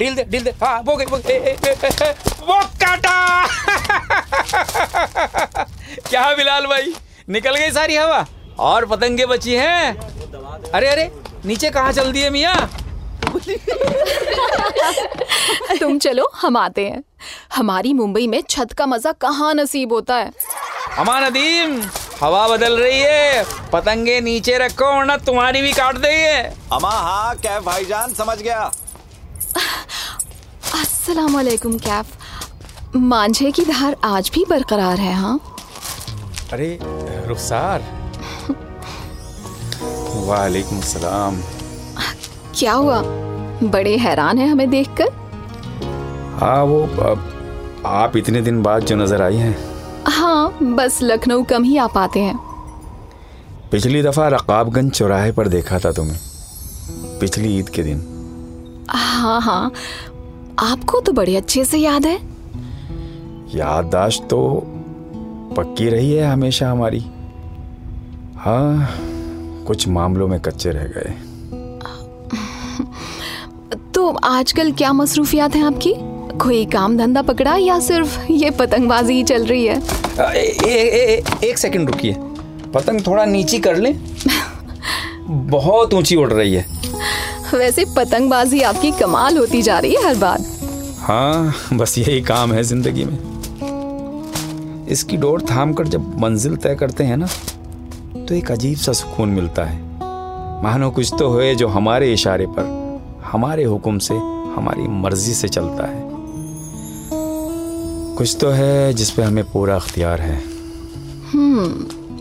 Deal they deal दे हाँ वो गई वो ए, ए, ए, ए, ए, वो काटा क्या बिलाल भाई? निकल गई सारी हवा? और पतंगे बची हैं? अरे अरे नीचे कहाँ चल दिए मियाँ? तुम चलो हम आते हैं। हमारी मुंबई में छत का मज़ा कहाँ नसीब होता है? अमान नदीम हवा बदल रही है। पतंगे नीचे रखो वरना तुम्हारी भी काट देंगे। अमा हाँ कैफ भाईजान समझ गया। अस्सलाम वालेकुम कैफ। मांझे की धार आज भी बरकरार है हाँ? अरे रुखसार। वालेकुम सलाम क्या हुआ? बड़े हैरान है हमें देखकर? हाँ वो अब आप इतने दिन बाद जो नज़र आई हैं। हाँ बस लखनऊ कम ही आ पाते हैं। पिछली दफ़ा रकाबगंज चौराहे पर देखा था तुम्हें। पिछली ईद के दिन। हाँ हाँ। आपको तो बड़े अच्छे से याद है। याददाश्त तो पक्की रही है हमेशा हमारी। हाँ कुछ मामलों में कच्चे रह गए। तो आजकल क्या मसरूफियात हैं आपकी? कोई काम धंधा पकड़ा या सिर्फ़ ये पतंगबाजी ही चल रही है? ए, ए, ए, ए, एक सेकंड रुकिए। पतंग थोड़ा नीची कर ले। बहुत ऊँची उड़ रही है। वैसे पतंगबाजी आपकी कमाल होती जा रही है हर बार। हाँ बस यही काम है ज़िंदगी में। इसकी डोर थाम कर जब मंजिल तय करते हैं ना तो एक अजीब सा सुकून मिलता है। मानो कुछ तो है जो हमारे इशारे पर हमारे हुक्म से हमारी मर्ज़ी से चलता है। कुछ तो है जिस पे हमें पूरा अख्तियार है।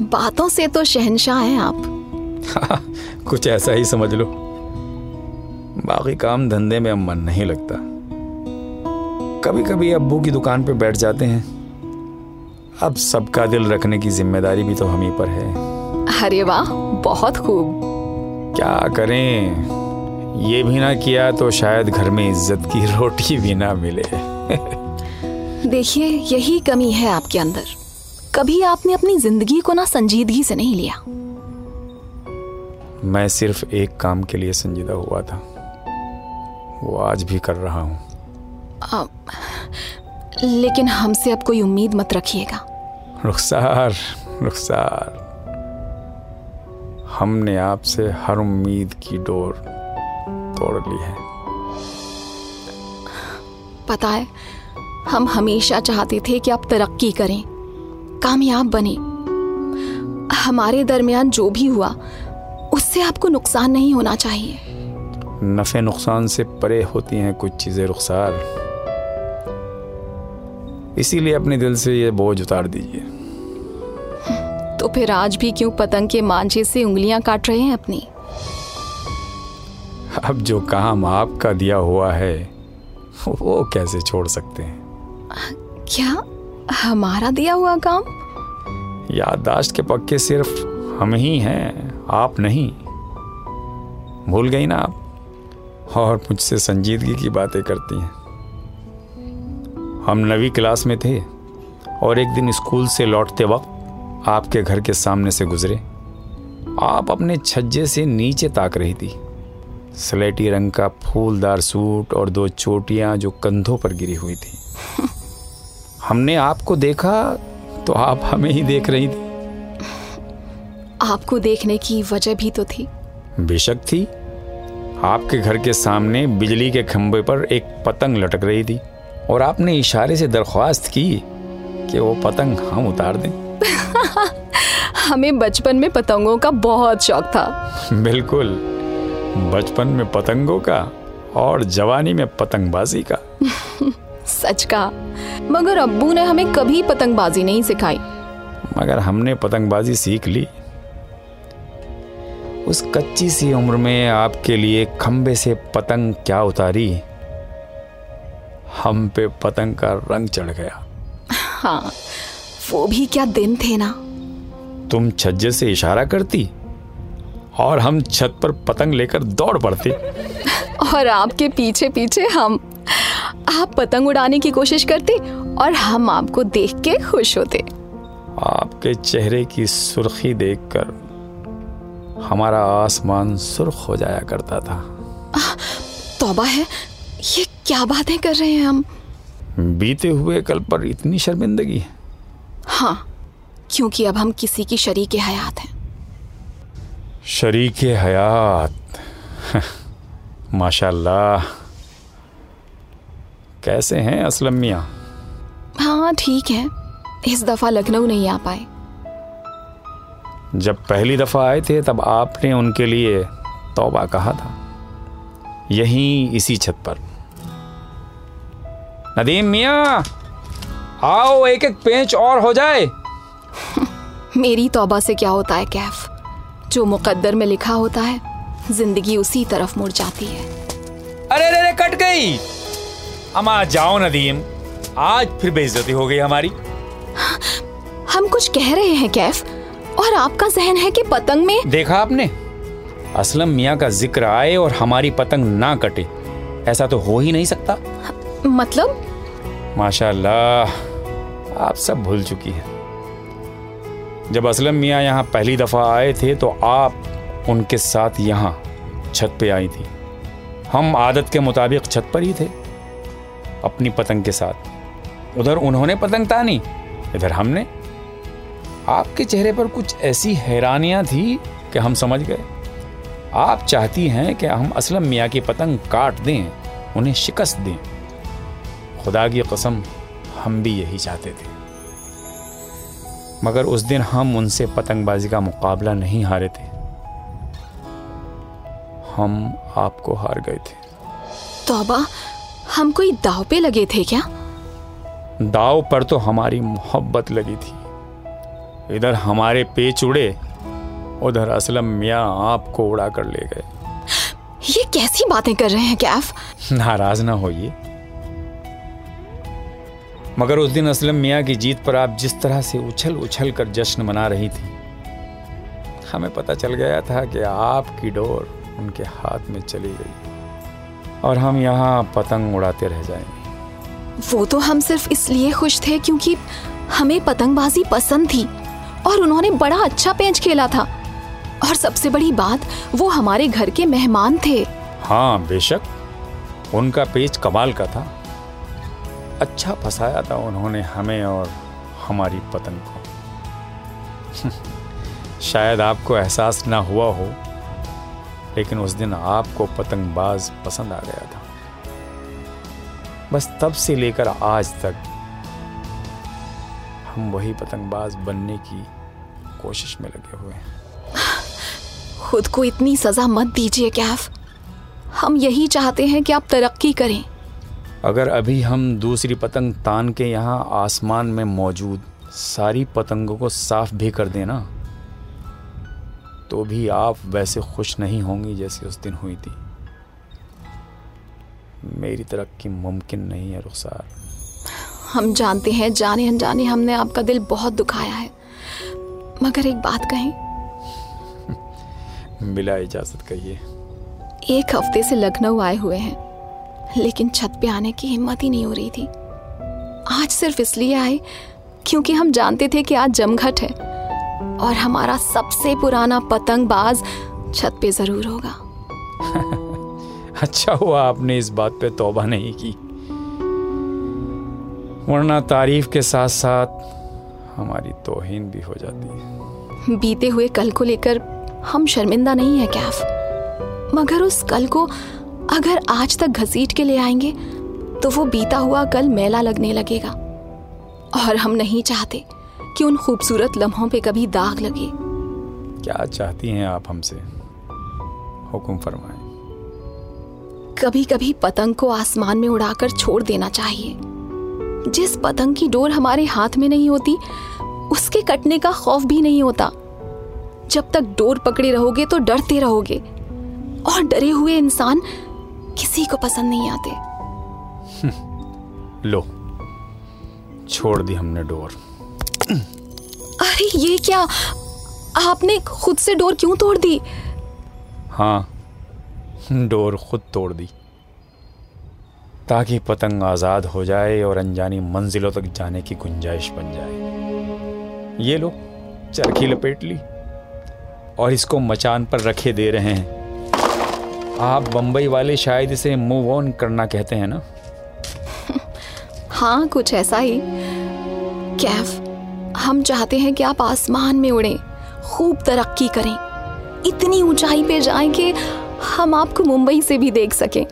बातों से तो शहनशाह हैं आप। कुछ ऐसा ही समझ लो। बाकी काम धंधे में अब मन नहीं लगता। कभी कभी अब्बू की दुकान पे बैठ जाते हैं। अब सबका दिल रखने की ज़िम्मेदारी भी तो हम ही पर है। अरे वाह बहुत खूब। क्या करें? ये भी ना किया तो शायद घर में इज़्ज़त की रोटी भी ना मिले। देखिए यही कमी है आपके अंदर। कभी आपने अपनी ज़िंदगी को ना संजीदगी से नहीं लिया। मैं सिर्फ़ एक काम के लिए संजीदा हुआ था। वो आज भी कर रहा हूँ। लेकिन हमसे अब कोई उम्मीद मत रखिएगा। रुखसार रुखसार। हमने आपसे हर उम्मीद की डोर तोड़ ली है। पता है हम हमेशा चाहते थे कि आप तरक्की करें कामयाब बने। हमारे दरमियान जो भी हुआ उससे आपको नुकसान नहीं होना चाहिए। नफे नुकसान से परे होती हैं कुछ चीज़ें रुखसार। इसीलिए अपने दिल से ये बोझ उतार दीजिए। तो फिर आज भी क्यों पतंग के मांझे से उंगलियाँ काट रहे हैं अपनी? अब जो काम आपका दिया हुआ है वो कैसे छोड़ सकते हैं? क्या हमारा दिया हुआ काम? याददाश्त के पक्के सिर्फ़ हम ही हैं आप नहीं। भूल गई ना आप? और मुझसे संजीदगी की बातें करती हैं। हम नवी क्लास में थे और एक दिन स्कूल से लौटते वक्त आपके घर के सामने से गुजरे। आप अपने छज्जे से नीचे ताक रही थी। स्लेटी रंग का फूलदार सूट और दो चोटियाँ जो कंधों पर गिरी हुई थी। हमने आपको देखा तो आप हमें ही देख रही थी। आपको देखने की वजह भी तो थी। बेशक थी। आपके घर के सामने बिजली के खंभे पर एक पतंग लटक रही थी और आपने इशारे से दरख्वास्त की कि वो पतंग हम उतार दें। हमें बचपन में पतंगों का बहुत शौक था। बिल्कुल। बचपन में पतंगों का और जवानी में पतंगबाजी का। सच का मगर अब्बू ने हमें कभी पतंगबाजी नहीं सिखाई। मगर हमने पतंगबाजी सीख ली। उस कच्ची सी उम्र में आपके लिए खंबे से पतंग क्या उतारी? हम पे पतंग का रंग चढ़ गया। हाँ वो भी क्या दिन थे ना? तुम छज्जे से इशारा करती और हम छत पर पतंग लेकर दौड़ पड़ते। और आपके पीछे पीछे हम आप पतंग उड़ाने की कोशिश करते और हम आपको देख के खुश होते। आपके चेहरे की सुर्खी देखकर हमारा आसमान सुर्ख हो जाया करता था। तौबा है? ये क्या बातें कर रहे हैं हम? बीते हुए कल पर इतनी शर्मिंदगी। हाँ क्योंकि अब हम किसी की शरीक हयात हैं। शरीक हयात? माशाल्लाह। कैसे हैं असलम मियाँ? हाँ ठीक है। इस दफ़ा लखनऊ नहीं आ पाए। जब पहली दफ़ा आए थे तब आपने उनके लिए तौबा कहा था। यहीं इसी छत पर। नदीम मियाँ आओ एक एक पेंच और हो जाए। मेरी तौबा से क्या होता है कैफ? जो मुकद्दर में लिखा होता है ज़िंदगी उसी तरफ़ मुड़ जाती है। अरे अरे अरे कट गई। अमा जाओ नदीम। आज फिर बेइज्जती हो गई हमारी। हम कुछ कह रहे हैं कैफ? और आपका जहन है कि पतंग में? देखा आपने? असलम मियाँ का ज़िक्र आए और हमारी पतंग ना कटे। ऐसा तो हो ही नहीं सकता। मतलब? माशाल्लाह आप सब भूल चुकी हैं। जब असलम मियाँ यहाँ पहली दफ़ा आए थे तो आप उनके साथ यहाँ छत पे आई थी। हम आदत के मुताबिक छत पर ही थे अपनी पतंग के साथ। उधर उन्होंने पतंग तानी इधर हमने। आपके चेहरे पर कुछ ऐसी हैरानियाँ थी कि हम समझ गए। आप चाहती हैं कि हम असलम मियाँ की पतंग काट दें उन्हें शिकस्त दें। खुदा की कसम हम भी यही चाहते थे। मगर उस दिन हम उनसे पतंगबाजी का मुकाबला नहीं हारे थे। हम आपको हार गए थे। तौबा हम कोई दाव पे लगे थे क्या? दाव पर तो हमारी मोहब्बत लगी थी। इधर हमारे पेच उड़े उधर असलम मियाँ आपको उड़ा कर ले गए। ये कैसी बातें कर रहे हैं कैफ? नाराज़ ना होइए। मगर उस दिन असलम मियाँ की जीत पर आप जिस तरह से उछल उछल कर जश्न मना रही थी हमें पता चल गया था कि आपकी डोर उनके हाथ में चली गई और हम यहाँ पतंग उड़ाते रह जाएँगे। वो तो हम सिर्फ़ इसलिए खुश थे क्योंकि हमें पतंगबाजी पसंद थी। और उन्होंने बड़ा अच्छा पेंच खेला था। और सबसे बड़ी बात, वो हमारे घर के मेहमान थे। हाँ बेशक। उनका पेच कमाल का था। अच्छा फंसाया था उन्होंने हमें और हमारी पतंग को। शायद आपको एहसास ना हुआ हो, लेकिन उस दिन आपको पतंगबाज पसंद आ गया था। बस तब से लेकर आज तक हम वही पतंगबाज बनने की कोशिश में लगे हुए हैं। खुद को इतनी सजा मत दीजिए कैफ। हम यही चाहते हैं कि आप तरक्की करें। अगर अभी हम दूसरी पतंग तान के यहाँ आसमान में मौजूद सारी पतंगों को साफ़ भी कर देना तो भी आप वैसे खुश नहीं होंगी जैसे उस दिन हुई थी। मेरी तरक्की मुमकिन नहीं है रुखसार। हम जानते हैं जाने अनजाने हमने आपका दिल बहुत दुखाया है। मगर एक बात कहें। बिला इजाज़त कहिए। एक हफ़्ते से लखनऊ आए हुए हैं लेकिन छत पे आने की हिम्मत ही नहीं हो रही थी। आज सिर्फ़ इसलिए आए क्योंकि हम जानते थे कि आज जमघट है और हमारा सबसे पुराना पतंगबाज छत पे ज़रूर होगा। अच्छा हुआ आपने इस बात पे तौबा नहीं की। वरना तारीफ़ के साथ साथ हमारी तोहीन भी हो जाती है। बीते हुए कल को लेकर हम शर्मिंदा नहीं है कैफ। मगर उस कल को अगर आज तक घसीट के ले आएँगे तो वो बीता हुआ कल मेला लगने लगेगा। और हम नहीं चाहते कि उन खूबसूरत लम्हों पे कभी दाग लगे। क्या चाहती हैं आप हमसे? हुक्म फरमाएँ। कभी कभी पतंग को आसमान में उड़ाकर छोड़ देना चाहिए। जिस पतंग की डोर हमारे हाथ में नहीं होती उसके कटने का खौफ भी नहीं होता। जब तक डोर पकड़े रहोगे तो डरते रहोगे। और डरे हुए इंसान किसी को पसंद नहीं आते। लो छोड़ दी हमने डोर। अरे ये क्या? आपने खुद से डोर क्यों तोड़ दी? हाँ डोर खुद तोड़ दी। ताकि पतंग आज़ाद हो जाए और अनजानी मंजिलों तक जाने की गुंजाइश बन जाए। ये लो, चरखी लपेट ली और इसको मचान पर रखे दे रहे हैं। आप बम्बई वाले शायद इसे मूव ऑन करना कहते हैं ना? हाँ कुछ ऐसा ही। कैफ, हम चाहते हैं कि आप आसमान में उड़ें, खूब तरक्की करें। इतनी ऊंचाई पे जाएँ कि हम आपको मुंबई से भी देख सकें।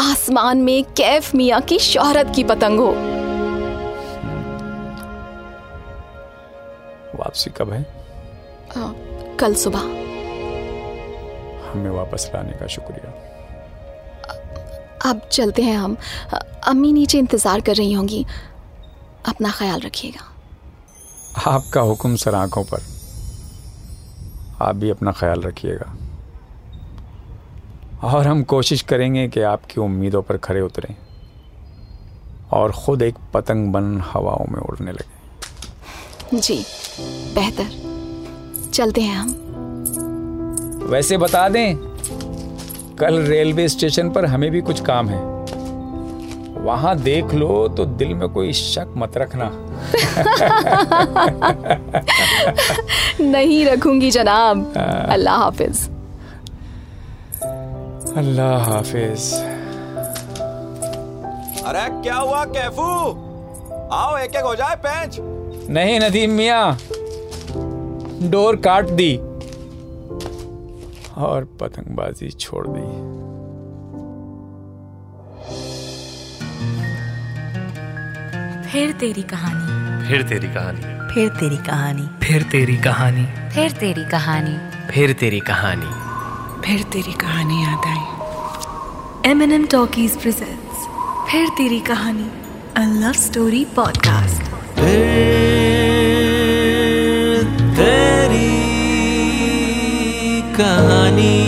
आसमान में कैफ मिया की शोहरत की पतंग हो। वापसी कब है? अ, कल सुबह। हमें वापस लाने का शुक्रिया। अब चलते हैं हम। अम्मी नीचे इंतज़ार कर रही होंगी। अपना ख्याल रखिएगा। आपका हुक्म सर आँखों पर। आप भी अपना ख्याल रखिएगा। और हम कोशिश करेंगे कि आपकी उम्मीदों पर खरे उतरें और खुद एक पतंग बन हवाओं में उड़ने लगे। जी बेहतर। चलते हैं हम। वैसे बता दें कल रेलवे स्टेशन पर हमें भी कुछ काम है। वहाँ देख लो तो दिल में कोई शक मत रखना। नहीं रखूँगी जनाब। अल्लाह हाफिज। अल्लाह हाफिज। अरे क्या हुआ कैफू? आओ एक एक हो जाए पेंच। नहीं नदीम मिया। डोर काट दी। और पतंगबाजी छोड़ दी। फिर तेरी कहानी। फिर तेरी कहानी। फिर तेरी कहानी। फिर तेरी कहानी। फिर तेरी कहानी। फिर तेरी कहानी। फिर तेरी कहानी याद आई। M N M talkies presents फिर तेरी कहानी अ लव स्टोरी पॉडकास्ट तेरी कहानी।